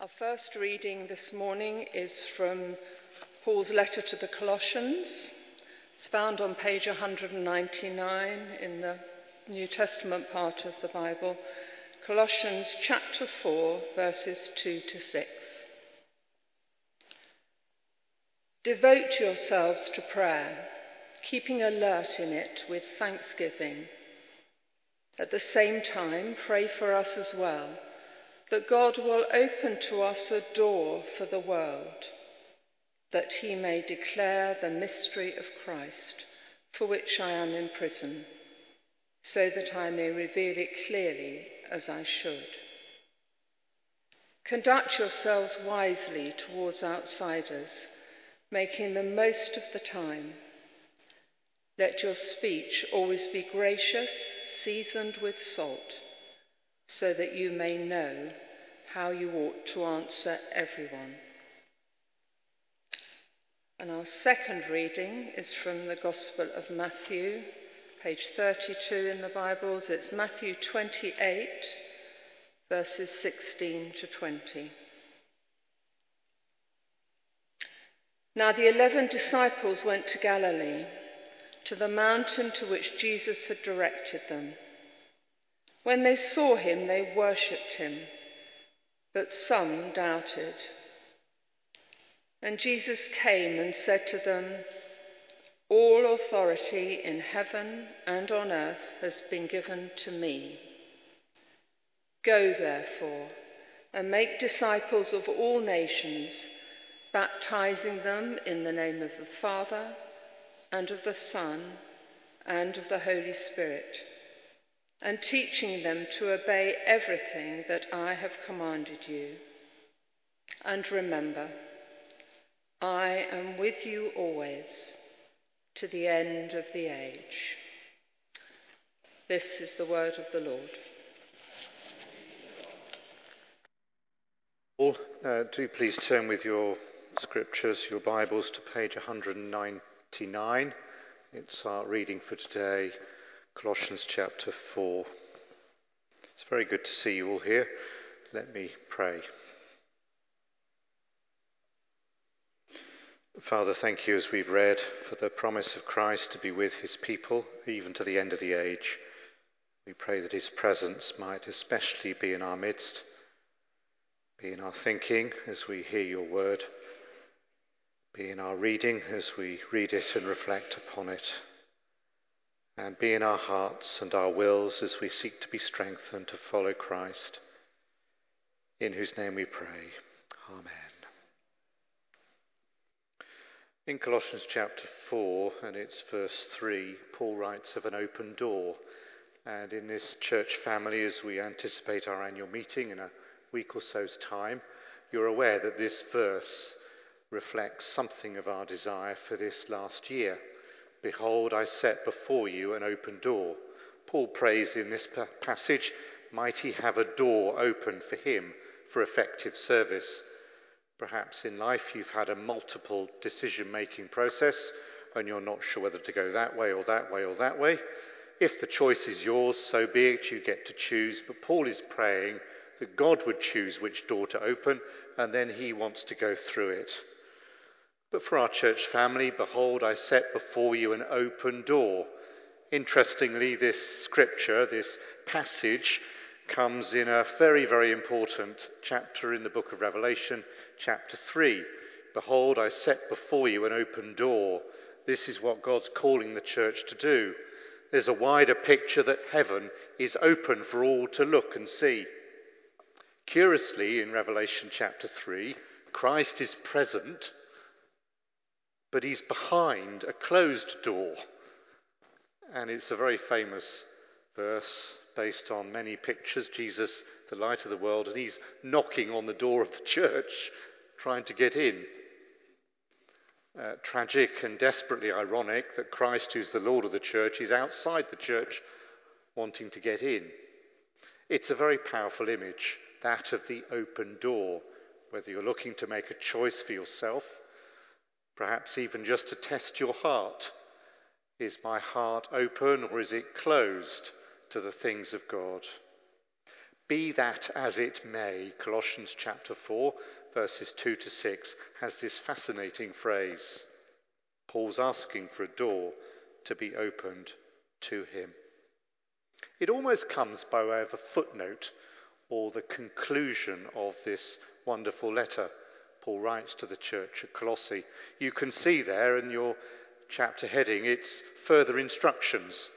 Our first reading this morning is from Paul's letter to the Colossians. It's found on page 199 in the New Testament part of the Bible. Colossians chapter 4, verses 2 to 6. Devote yourselves to prayer, keeping alert in it with thanksgiving. At the same time, pray for us as well that God will open to us a door for the world, that he may declare the mystery of Christ, for which I am in prison, so that I may reveal it clearly as I should. Conduct yourselves wisely towards outsiders, making the most of the time. Let your speech always be gracious, seasoned with salt so that you may know how you ought to answer everyone. And our second reading is from the Gospel of Matthew, page 32 in the Bibles. It's Matthew 28, verses 16 to 20. Now the eleven disciples went to Galilee, to the mountain to which Jesus had directed them. When they saw him, they worshipped him, but some doubted. And Jesus came and said to them, All authority in heaven and on earth has been given to me. Go, therefore, and make disciples of all nations, baptizing them in the name of the Father, and of the Son, and of the Holy Spirit and teaching them to obey everything that I have commanded you. And remember, I am with you always to the end of the age. This is the word of the Lord. All, uh, do please turn with your scriptures, your Bibles, to page 199. It's our reading for today. Colossians chapter 4. It's very good to see you all here. Let me pray. Father, thank you as we've read for the promise of Christ to be with his people even to the end of the age. We pray that his presence might especially be in our midst, be in our thinking as we hear your word, be in our reading as we read it and reflect upon it and be in our hearts and our wills as we seek to be strengthened to follow Christ, in whose name we pray. Amen. In Colossians chapter 4 and it's verse 3, Paul writes of an open door. And in this church family, as we anticipate our annual meeting in a week or so's time, you're aware that this verse reflects something of our desire for this last year. Behold, I set before you an open door. Paul prays in this passage, might he have a door open for him for effective service. Perhaps in life you've had a multiple decision making process and you're not sure whether to go that way or that way or that way. If the choice is yours, so be it, you get to choose. But Paul is praying that God would choose which door to open and then he wants to go through it. But for our church family, behold, I set before you an open door. Interestingly, this scripture, this passage, comes in a very, very important chapter in the book of Revelation, chapter 3. Behold, I set before you an open door. This is what God's calling the church to do. There's a wider picture that heaven is open for all to look and see. Curiously, in Revelation chapter 3, Christ is present but he's behind a closed door. And it's a very famous verse based on many pictures. Jesus, the light of the world, and he's knocking on the door of the church, trying to get in. Uh, tragic and desperately ironic that Christ, who's the Lord of the church, is outside the church wanting to get in. It's a very powerful image, that of the open door, whether you're looking to make a choice for yourself Perhaps even just to test your heart. Is my heart open or is it closed to the things of God? Be that as it may, Colossians chapter 4, verses 2 to 6, has this fascinating phrase. Paul's asking for a door to be opened to him. It almost comes by way of a footnote or the conclusion of this wonderful letter Paul writes to the church at Colossae. You can see there in your chapter heading, it's further instructions.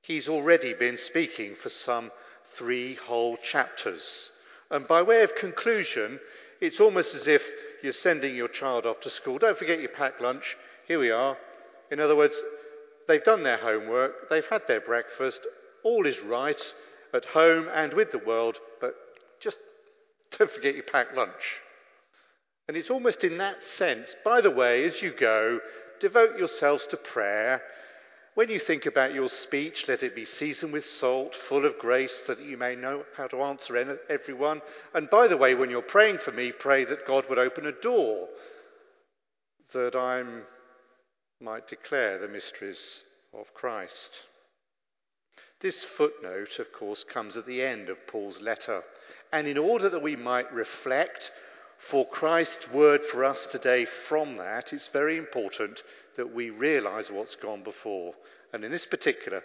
He's already been speaking for some three whole chapters. And by way of conclusion, it's almost as if you're sending your child off to school. Don't forget your packed lunch. Here we are. In other words, they've done their homework, they've had their breakfast, all is right at home and with the world, but just don't forget your packed lunch. And it's almost in that sense, by the way, as you go, devote yourselves to prayer. When you think about your speech, let it be seasoned with salt, full of grace, so that you may know how to answer everyone. And by the way, when you're praying for me, pray that God would open a door that I might declare the mysteries of Christ. This footnote, of course, comes at the end of Paul's letter. And in order that we might reflect for Christ's word for us today from that, it's very important that we realize what's gone before. And in this particular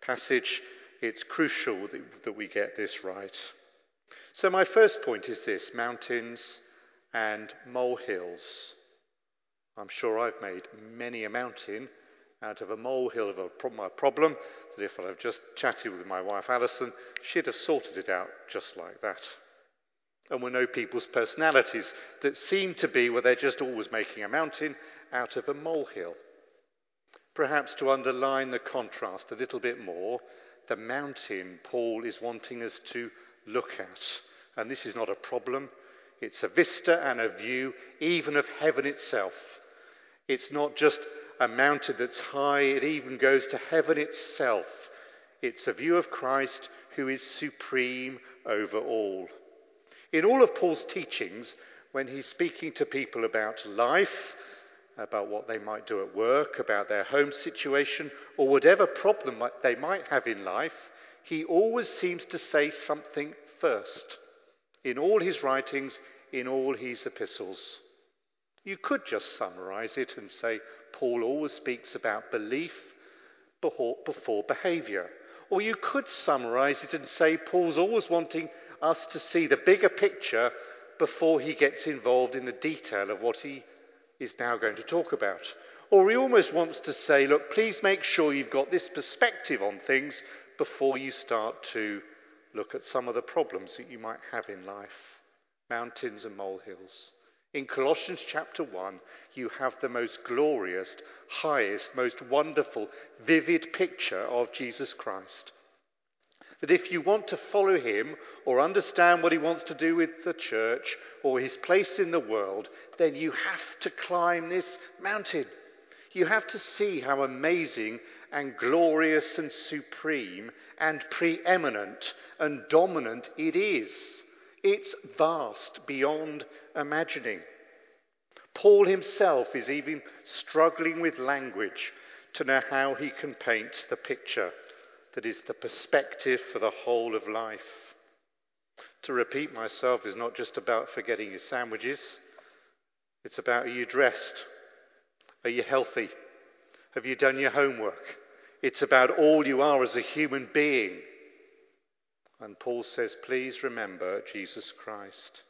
passage, it's crucial that, we get this right. So, my first point is this mountains and molehills. I'm sure I've made many a mountain out of a molehill of a problem that if I'd have just chatted with my wife Alison, she'd have sorted it out just like that. And we know people's personalities that seem to be where they're just always making a mountain out of a molehill. Perhaps to underline the contrast a little bit more, the mountain Paul is wanting us to look at. And this is not a problem, it's a vista and a view, even of heaven itself. It's not just a mountain that's high, it even goes to heaven itself. It's a view of Christ who is supreme over all. In all of Paul's teachings, when he's speaking to people about life, about what they might do at work, about their home situation, or whatever problem they might have in life, he always seems to say something first. In all his writings, in all his epistles. You could just summarize it and say Paul always speaks about belief before behavior. Or you could summarize it and say Paul's always wanting us to see the bigger picture before he gets involved in the detail of what he is now going to talk about. Or he almost wants to say, look, please make sure you've got this perspective on things before you start to look at some of the problems that you might have in life mountains and molehills. In Colossians chapter 1, you have the most glorious, highest, most wonderful, vivid picture of Jesus Christ. That if you want to follow him or understand what he wants to do with the church or his place in the world, then you have to climb this mountain. You have to see how amazing and glorious and supreme and preeminent and dominant it is. It's vast beyond imagining. Paul himself is even struggling with language to know how he can paint the picture that is the perspective for the whole of life. To repeat myself is not just about forgetting your sandwiches, it's about are you dressed? Are you healthy? Have you done your homework? It's about all you are as a human being. And Paul says, please remember Jesus Christ.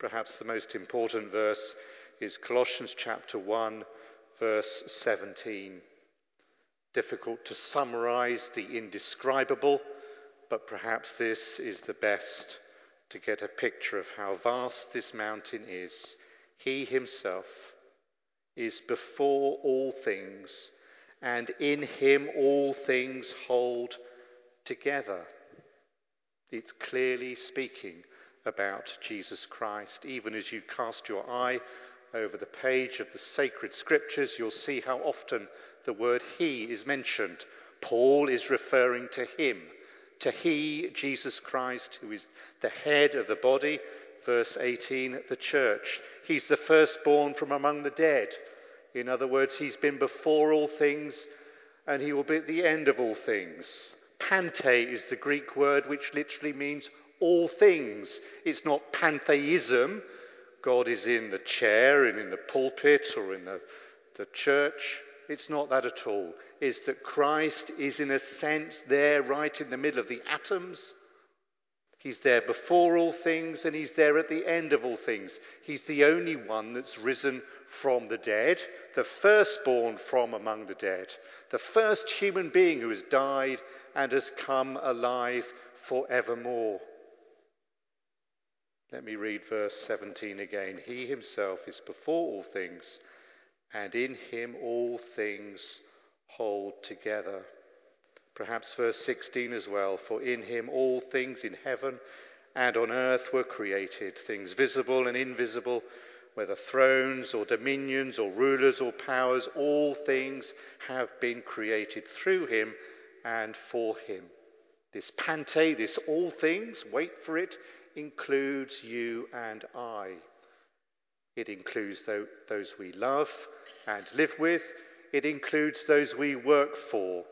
Perhaps the most important verse is Colossians chapter 1, verse 17 difficult to summarize the indescribable, but perhaps this is the best to get a picture of how vast this mountain is. He himself is before all things, and in him all things hold together. It's clearly speaking about Jesus Christ. Even as you cast your eye over the page of the sacred scriptures, you'll see how often the word he is mentioned. Paul is referring to him, to he, Jesus Christ, who is the head of the body. Verse 18, the church. He's the firstborn from among the dead. In other words, he's been before all things and he will be at the end of all things. Pante is the Greek word which literally means all things. It's not pantheism. God is in the chair and in the pulpit or in the, the church. It's not that at all. It's that Christ is, in a sense, there right in the middle of the atoms. He's there before all things and he's there at the end of all things. He's the only one that's risen from the dead, the firstborn from among the dead, the first human being who has died and has come alive forevermore. Let me read verse 17 again. He himself is before all things, and in him all things hold together. Perhaps verse 16 as well. For in him all things in heaven and on earth were created, things visible and invisible, whether thrones or dominions or rulers or powers, all things have been created through him and for him. This pante, this all things, wait for it, includes you and I. It includes those we love and live with. It includes those we work for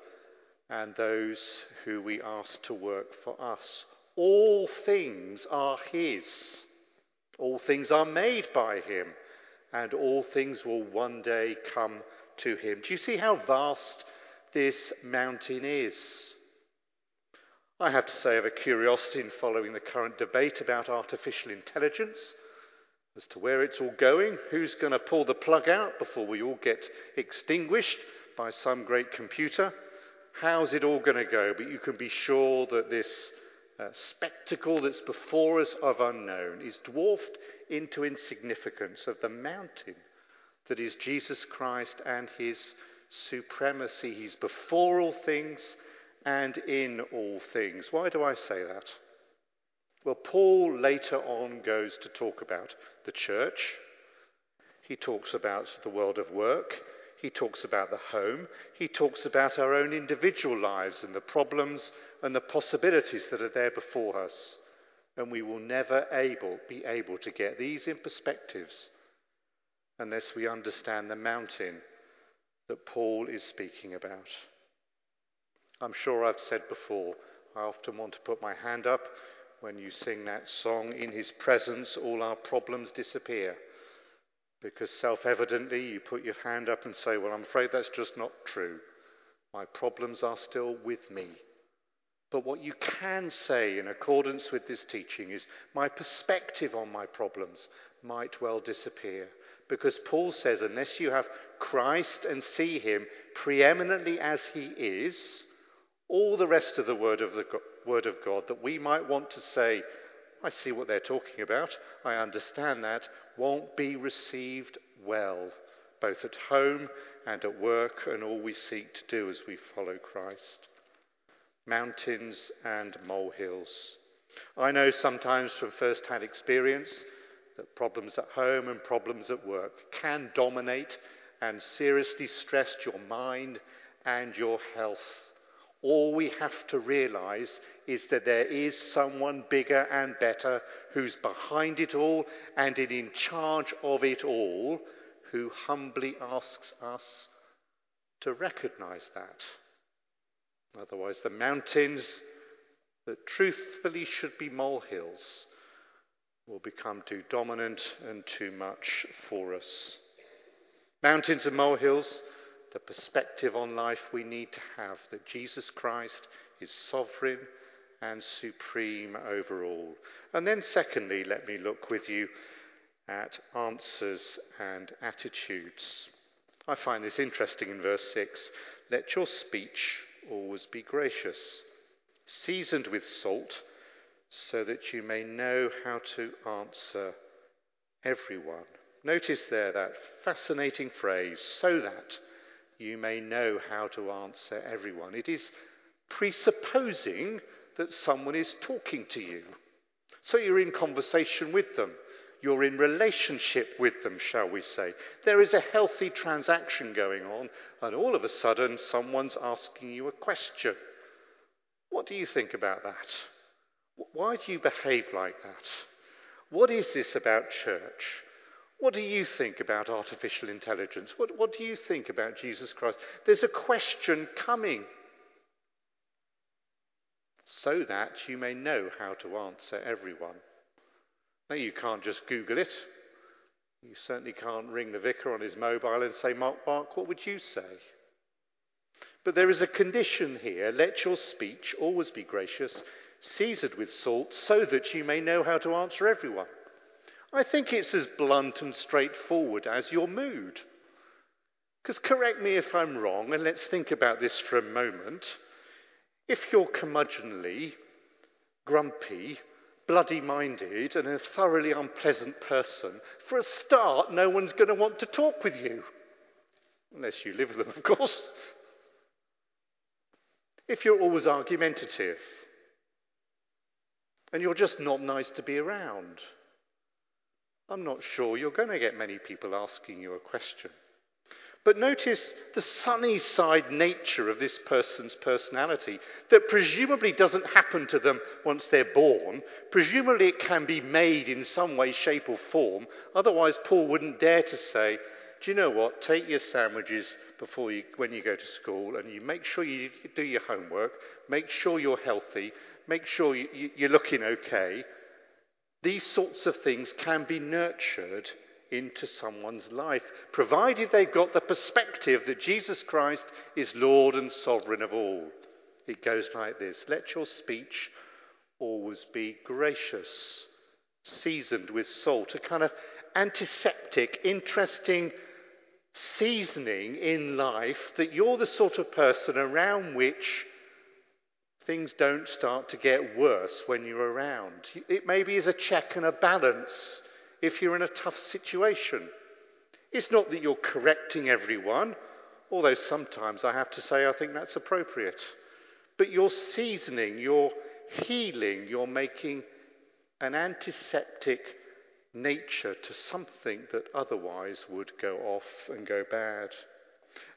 and those who we ask to work for us. All things are His. All things are made by Him, and all things will one day come to Him. Do you see how vast this mountain is? I have to say, I have a curiosity in following the current debate about artificial intelligence as to where it's all going, who's going to pull the plug out before we all get extinguished by some great computer. How's it all going to go? But you can be sure that this uh, spectacle that's before us of unknown is dwarfed into insignificance of the mountain that is Jesus Christ and his supremacy. He's before all things and in all things. Why do I say that? Well, Paul later on goes to talk about the church. He talks about the world of work. He talks about the home. He talks about our own individual lives and the problems and the possibilities that are there before us. And we will never able, be able to get these in perspectives unless we understand the mountain that Paul is speaking about. I'm sure I've said before, I often want to put my hand up when you sing that song, In His presence all our problems disappear. Because self evidently you put your hand up and say, Well, I'm afraid that's just not true. My problems are still with me. But what you can say in accordance with this teaching is, My perspective on my problems might well disappear. Because Paul says, unless you have Christ and see him preeminently as he is, all the rest of the word of, the word of God that we might want to say, I see what they're talking about, I understand that, won't be received well, both at home and at work, and all we seek to do as we follow Christ. Mountains and molehills. I know sometimes from first hand experience that problems at home and problems at work can dominate and seriously stress your mind and your health. All we have to realize is that there is someone bigger and better who's behind it all and is in charge of it all, who humbly asks us to recognize that. Otherwise, the mountains that truthfully should be molehills will become too dominant and too much for us. Mountains and molehills the perspective on life we need to have that Jesus Christ is sovereign and supreme over all. And then, secondly, let me look with you at answers and attitudes. I find this interesting in verse 6. Let your speech always be gracious, seasoned with salt, so that you may know how to answer everyone. Notice there that fascinating phrase, so that you may know how to answer everyone. It is presupposing that someone is talking to you. So you're in conversation with them. You're in relationship with them, shall we say. There is a healthy transaction going on, and all of a sudden, someone's asking you a question. What do you think about that? Why do you behave like that? What is this about church? What do you think about artificial intelligence? What, what do you think about Jesus Christ? There's a question coming. so that you may know how to answer everyone. Now, you can't just Google it. You certainly can't ring the vicar on his mobile and say, Mark, Mark, what would you say? But there is a condition here. Let your speech always be gracious, seasoned with salt, so that you may know how to answer everyone. I think it's as blunt and straightforward as your mood. Because correct me if I'm wrong, and let's think about this for a moment. If you're curmudgeonly, grumpy, bloody minded, and a thoroughly unpleasant person, for a start, no one's going to want to talk with you. Unless you live with them, of course. If you're always argumentative, and you're just not nice to be around, I'm not sure you're going to get many people asking you a question. But notice the sunny side nature of this person's personality that presumably doesn't happen to them once they're born. Presumably it can be made in some way, shape, or form. Otherwise, Paul wouldn't dare to say, Do you know what? Take your sandwiches before you, when you go to school and you make sure you do your homework, make sure you're healthy, make sure you, you're looking okay. These sorts of things can be nurtured into someone's life, provided they've got the perspective that Jesus Christ is Lord and sovereign of all. It goes like this Let your speech always be gracious, seasoned with salt, a kind of antiseptic, interesting seasoning in life that you're the sort of person around which things don't start to get worse when you're around. It maybe is a check and a balance if you're in a tough situation. It's not that you're correcting everyone, although sometimes I have to say I think that's appropriate. But you're seasoning, you're healing, you're making an antiseptic nature to something that otherwise would go off and go bad.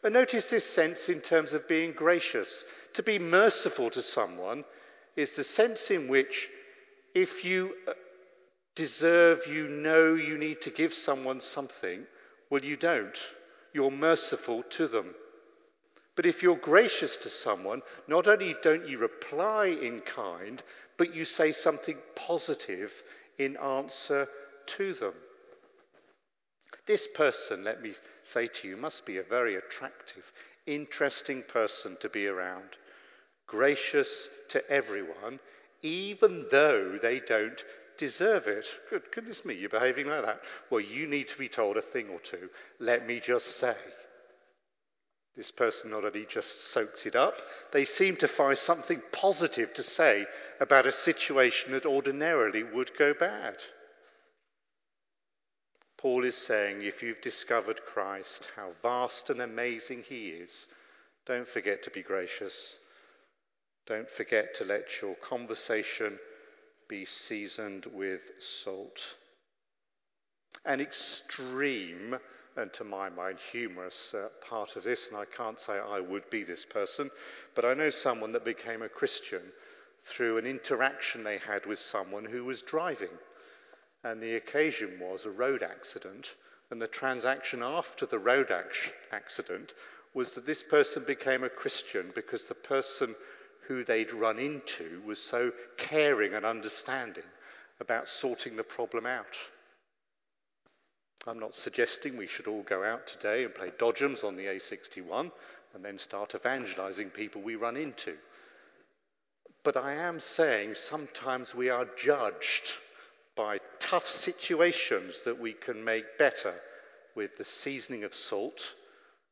And notice this sense in terms of being gracious. To be merciful to someone is the sense in which if you uh, deserve, you know you need to give someone something, well, you don't. You're merciful to them. But if you're gracious to someone, not only don't you reply in kind, but you say something positive in answer to them. This person, let me say to you, must be a very attractive, interesting person to be around. Gracious to everyone, even though they don't deserve it. Good goodness me, you're behaving like that. Well, you need to be told a thing or two. Let me just say. This person not only just soaks it up, they seem to find something positive to say about a situation that ordinarily would go bad. Paul is saying if you've discovered Christ, how vast and amazing he is, don't forget to be gracious. Don't forget to let your conversation be seasoned with salt. An extreme, and to my mind, humorous uh, part of this, and I can't say I would be this person, but I know someone that became a Christian through an interaction they had with someone who was driving. And the occasion was a road accident, and the transaction after the road accident was that this person became a Christian because the person who they'd run into was so caring and understanding about sorting the problem out. I'm not suggesting we should all go out today and play dodgems on the A61 and then start evangelizing people we run into. But I am saying sometimes we are judged by tough situations that we can make better with the seasoning of salt.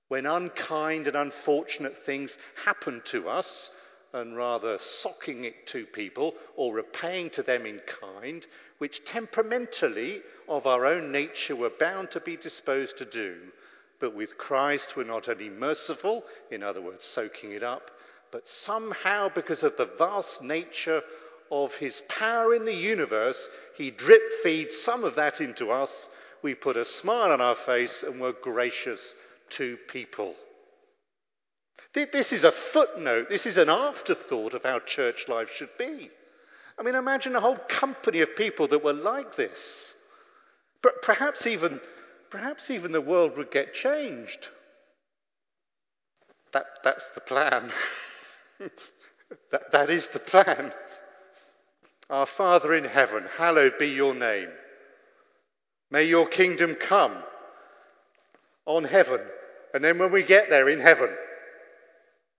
When unkind and unfortunate things happen to us, and rather socking it to people or repaying to them in kind, which temperamentally, of our own nature, we're bound to be disposed to do. But with Christ, we're not only merciful, in other words, soaking it up, but somehow, because of the vast nature of his power in the universe, he drip feeds some of that into us. We put a smile on our face and we're gracious to people. This is a footnote, this is an afterthought of how church life should be. I mean, imagine a whole company of people that were like this. But perhaps even, perhaps even the world would get changed. That, that's the plan. That, that is the plan. Our Father in heaven, hallowed be your name. May your kingdom come on heaven. And then when we get there in heaven,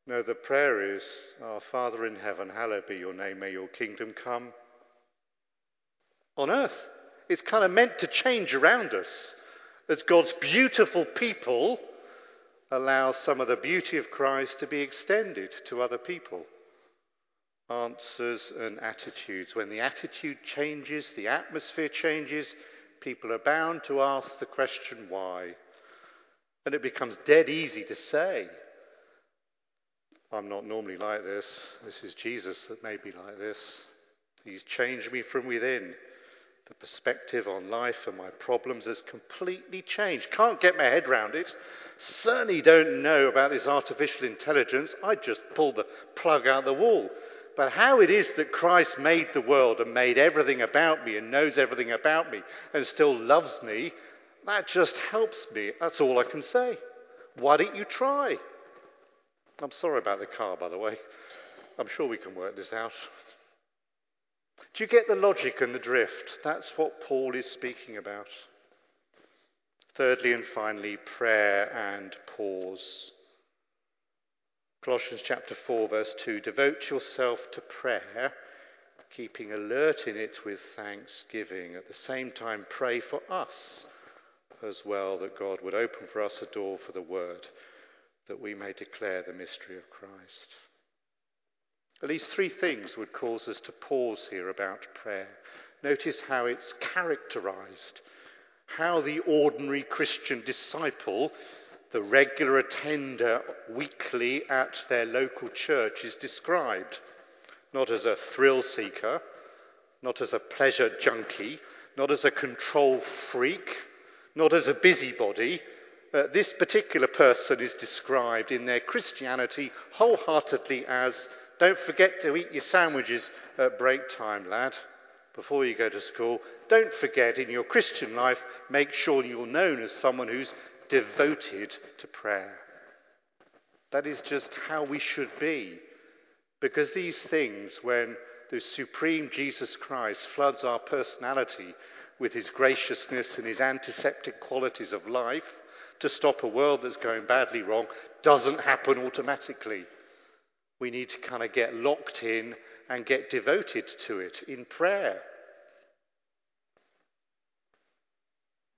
no, the prayer is, Our Father in heaven, hallowed be your name. May your kingdom come on earth. It's kind of meant to change around us as God's beautiful people allow some of the beauty of Christ to be extended to other people. Answers and attitudes. When the attitude changes, the atmosphere changes, people are bound to ask the question why. And it becomes dead easy to say, I'm not normally like this. This is Jesus that made me like this. He's changed me from within. The perspective on life and my problems has completely changed. Can't get my head round it. Certainly don't know about this artificial intelligence. I just pulled the plug out the wall. But how it is that Christ made the world and made everything about me and knows everything about me and still loves me, that just helps me. That's all I can say. Why don't you try? I'm sorry about the car, by the way. I'm sure we can work this out. Do you get the logic and the drift? That's what Paul is speaking about. Thirdly and finally, prayer and pause. Colossians chapter 4, verse 2 Devote yourself to prayer, keeping alert in it with thanksgiving. At the same time, pray for us as well, that God would open for us a door for the word, that we may declare the mystery of Christ. At least three things would cause us to pause here about prayer. Notice how it's characterized, how the ordinary Christian disciple, the regular attender weekly at their local church, is described. Not as a thrill seeker, not as a pleasure junkie, not as a control freak, not as a busybody. Uh, this particular person is described in their Christianity wholeheartedly as don't forget to eat your sandwiches at break time, lad, before you go to school. Don't forget in your Christian life, make sure you're known as someone who's devoted to prayer. That is just how we should be. Because these things, when the supreme Jesus Christ floods our personality with his graciousness and his antiseptic qualities of life to stop a world that's going badly wrong, doesn't happen automatically. We need to kind of get locked in and get devoted to it in prayer.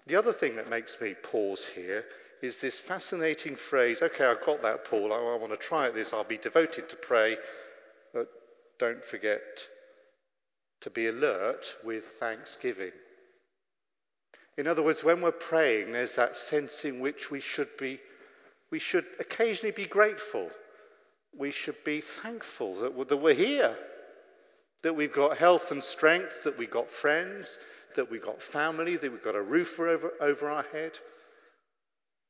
The other thing that makes me pause here is this fascinating phrase okay, I've got that, Paul. I, I want to try at this. I'll be devoted to pray. But don't forget to be alert with thanksgiving. In other words, when we're praying, there's that sense in which we should be, we should occasionally be grateful we should be thankful that, that we're here, that we've got health and strength, that we've got friends, that we've got family, that we've got a roof over, over our head.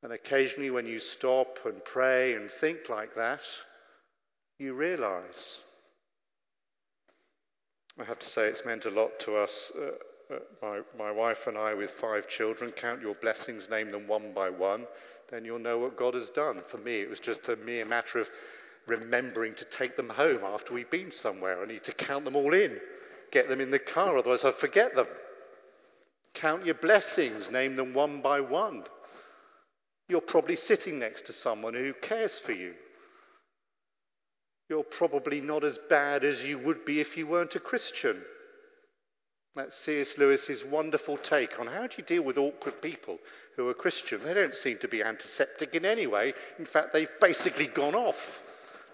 And occasionally, when you stop and pray and think like that, you realize. I have to say, it's meant a lot to us. Uh, uh, my, my wife and I, with five children, count your blessings, name them one by one, then you'll know what God has done. For me, it was just a mere matter of remembering to take them home after we've been somewhere. I need to count them all in, get them in the car, otherwise I'd forget them. Count your blessings, name them one by one. You're probably sitting next to someone who cares for you. You're probably not as bad as you would be if you weren't a Christian. That's C.S. Lewis's wonderful take on how do you deal with awkward people who are Christian. They don't seem to be antiseptic in any way. In fact, they've basically gone off.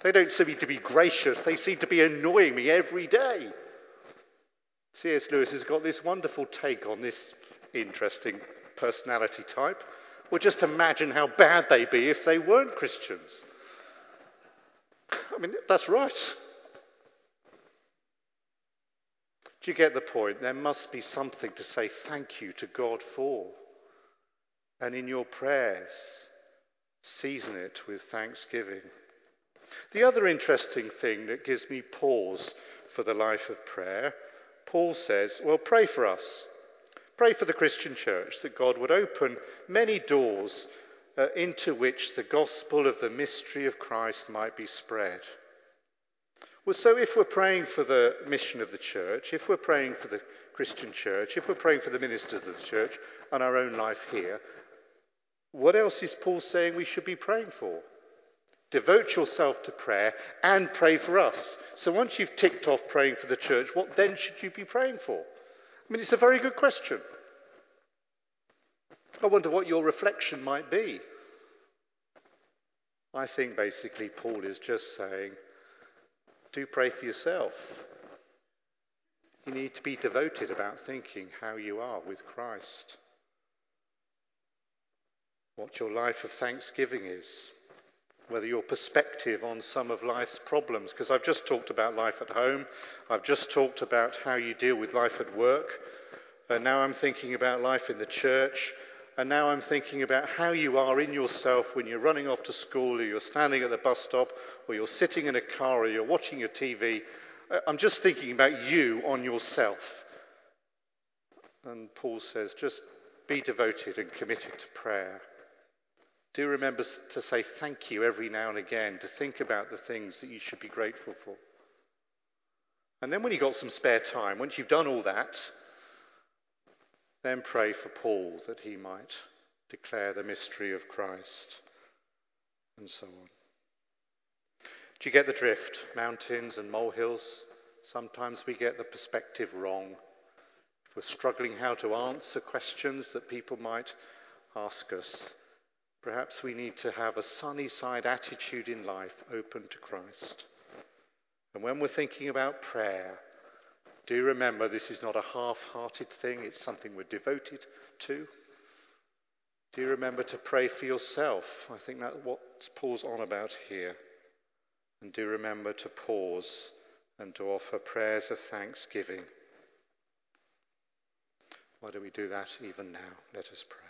They don't seem to be gracious, they seem to be annoying me every day. C.S. Lewis has got this wonderful take on this interesting personality type. Well, just imagine how bad they'd be if they weren't Christians. I mean, that's right. Do you get the point? There must be something to say thank you to God for. And in your prayers, season it with thanksgiving. The other interesting thing that gives me pause for the life of prayer, Paul says, well, pray for us. Pray for the Christian church that God would open many doors uh, into which the gospel of the mystery of Christ might be spread. Well, so if we're praying for the mission of the church, if we're praying for the Christian church, if we're praying for the ministers of the church and our own life here, what else is Paul saying we should be praying for? Devote yourself to prayer and pray for us. So once you've ticked off praying for the church, what then should you be praying for? I mean, it's a very good question. I wonder what your reflection might be. I think basically Paul is just saying, do pray for yourself. You need to be devoted about thinking how you are with Christ, what your life of thanksgiving is, whether your perspective on some of life's problems, because I've just talked about life at home, I've just talked about how you deal with life at work, and now I'm thinking about life in the church, and now I'm thinking about how you are in yourself when you're running off to school, or you're standing at the bus stop, or you're sitting in a car, or you're watching your TV. Uh, I'm just thinking about you on yourself. And Paul says, just be devoted and committed to prayer. Do remember to say thank you every now and again, to think about the things that you should be grateful for. And then when you've got some spare time, once you've done all that, then pray for Paul that he might declare the mystery of Christ, and so on. Do you get the drift? Mountains and molehills. Sometimes we get the perspective wrong. If we're struggling how to answer questions that people might ask us, perhaps we need to have a sunny side attitude in life open to Christ. And when we're thinking about prayer, do remember this is not a half hearted thing, it's something we're devoted to. Do remember to pray for yourself? I think that's what Paul's on about here. And do remember to pause and to offer prayers of thanksgiving. Why do we do that even now? Let us pray.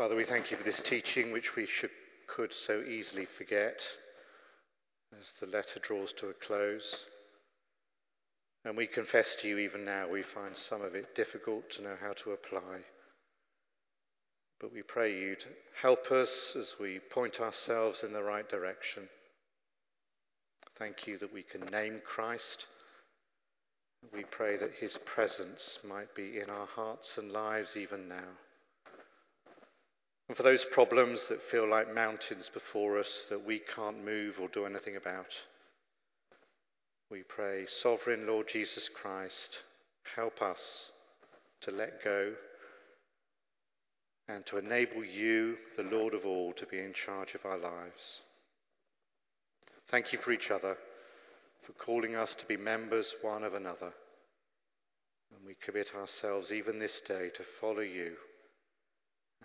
Father, we thank you for this teaching which we should, could so easily forget as the letter draws to a close. And we confess to you even now we find some of it difficult to know how to apply. But we pray you to help us as we point ourselves in the right direction. Thank you that we can name Christ. We pray that his presence might be in our hearts and lives even now. And for those problems that feel like mountains before us that we can't move or do anything about, we pray, Sovereign Lord Jesus Christ, help us to let go and to enable you, the Lord of all, to be in charge of our lives. Thank you for each other, for calling us to be members one of another. And we commit ourselves even this day to follow you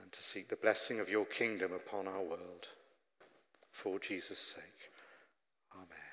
and to seek the blessing of your kingdom upon our world. For Jesus' sake. Amen.